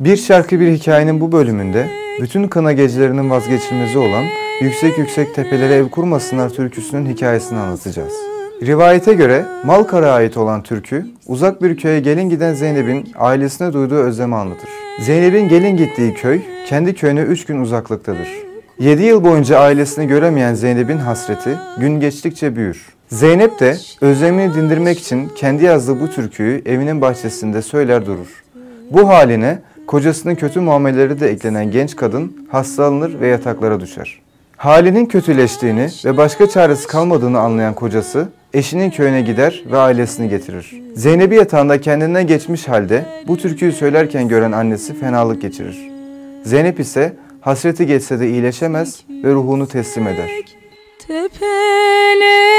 Bir şarkı bir hikayenin bu bölümünde bütün kına gecelerinin vazgeçilmezi olan Yüksek Yüksek Tepelere Ev Kurmasınlar türküsünün hikayesini anlatacağız. Rivayete göre Malkar'a ait olan türkü, uzak bir köye gelin giden Zeynep'in ailesine duyduğu özlemi anlatır. Zeynep'in gelin gittiği köy, kendi köyüne 3 gün uzaklıktadır. 7 yıl boyunca ailesini göremeyen Zeynep'in hasreti gün geçtikçe büyür. Zeynep de özlemini dindirmek için kendi yazdığı bu türküyü evinin bahçesinde söyler durur. Bu haline kocasının kötü muameleleri de eklenen genç kadın hastalanır ve yataklara düşer. Halinin kötüleştiğini ve başka çaresi kalmadığını anlayan kocası eşinin köyüne gider ve ailesini getirir. Zeynep'i yatağında kendinden geçmiş halde bu türküyü söylerken gören annesi fenalık geçirir. Zeynep ise hasreti geçse de iyileşemez ve ruhunu teslim eder. Tepeler